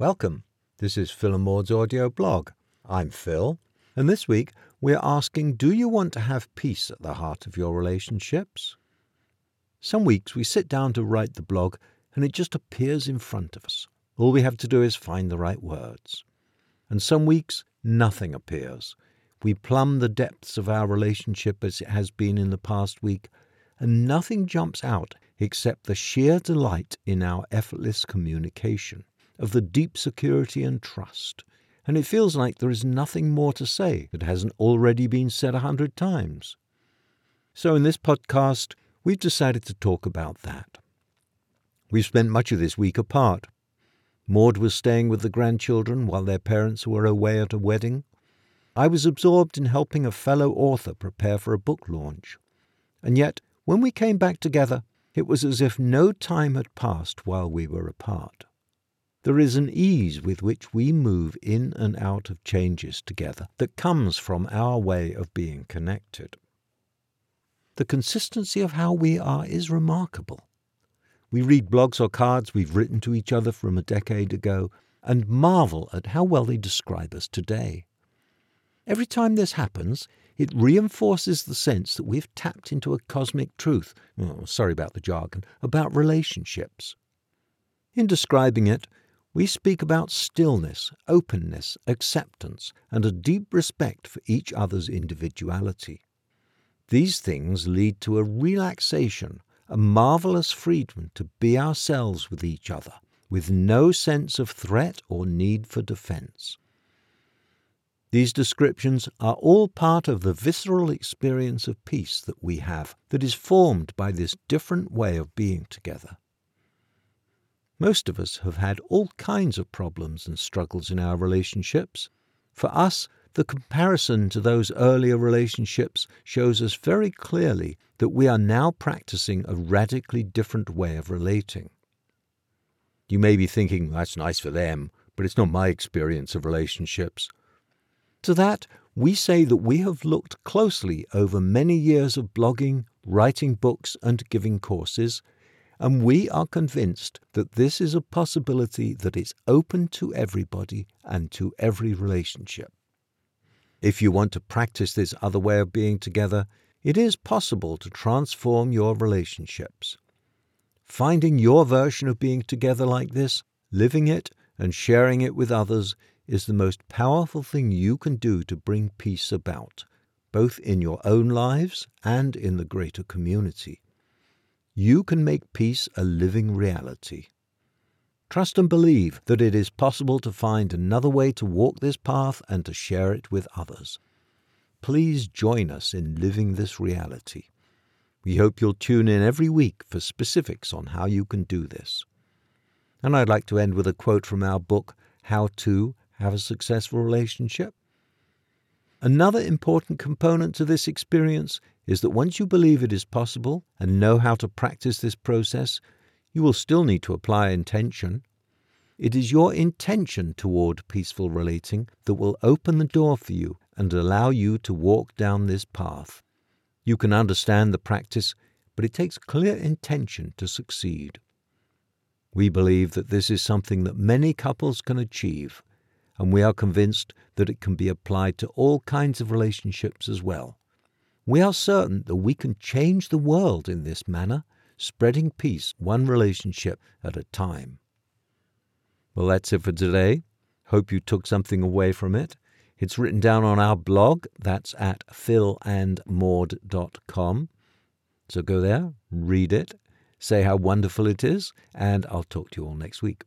Welcome. This is Phil and Maud's audio blog. I'm Phil, and this week we're asking Do you want to have peace at the heart of your relationships? Some weeks we sit down to write the blog and it just appears in front of us. All we have to do is find the right words. And some weeks nothing appears. We plumb the depths of our relationship as it has been in the past week, and nothing jumps out except the sheer delight in our effortless communication of the deep security and trust, and it feels like there is nothing more to say that hasn't already been said a hundred times. So, in this podcast, we've decided to talk about that. We've spent much of this week apart. Maud was staying with the grandchildren while their parents were away at a wedding. I was absorbed in helping a fellow author prepare for a book launch. And yet, when we came back together, it was as if no time had passed while we were apart. There is an ease with which we move in and out of changes together that comes from our way of being connected. The consistency of how we are is remarkable. We read blogs or cards we've written to each other from a decade ago and marvel at how well they describe us today. Every time this happens, it reinforces the sense that we've tapped into a cosmic truth, oh, sorry about the jargon, about relationships. In describing it, we speak about stillness, openness, acceptance, and a deep respect for each other's individuality. These things lead to a relaxation, a marvelous freedom to be ourselves with each other, with no sense of threat or need for defense. These descriptions are all part of the visceral experience of peace that we have, that is formed by this different way of being together. Most of us have had all kinds of problems and struggles in our relationships. For us, the comparison to those earlier relationships shows us very clearly that we are now practicing a radically different way of relating. You may be thinking, that's nice for them, but it's not my experience of relationships. To that, we say that we have looked closely over many years of blogging, writing books, and giving courses and we are convinced that this is a possibility that is open to everybody and to every relationship. If you want to practice this other way of being together, it is possible to transform your relationships. Finding your version of being together like this, living it, and sharing it with others is the most powerful thing you can do to bring peace about, both in your own lives and in the greater community you can make peace a living reality. Trust and believe that it is possible to find another way to walk this path and to share it with others. Please join us in living this reality. We hope you'll tune in every week for specifics on how you can do this. And I'd like to end with a quote from our book, How to Have a Successful Relationship. Another important component to this experience is that once you believe it is possible and know how to practice this process, you will still need to apply intention. It is your intention toward peaceful relating that will open the door for you and allow you to walk down this path. You can understand the practice, but it takes clear intention to succeed. We believe that this is something that many couples can achieve and we are convinced that it can be applied to all kinds of relationships as well. We are certain that we can change the world in this manner, spreading peace one relationship at a time. Well, that's it for today. Hope you took something away from it. It's written down on our blog. That's at philandmaud.com. So go there, read it, say how wonderful it is, and I'll talk to you all next week.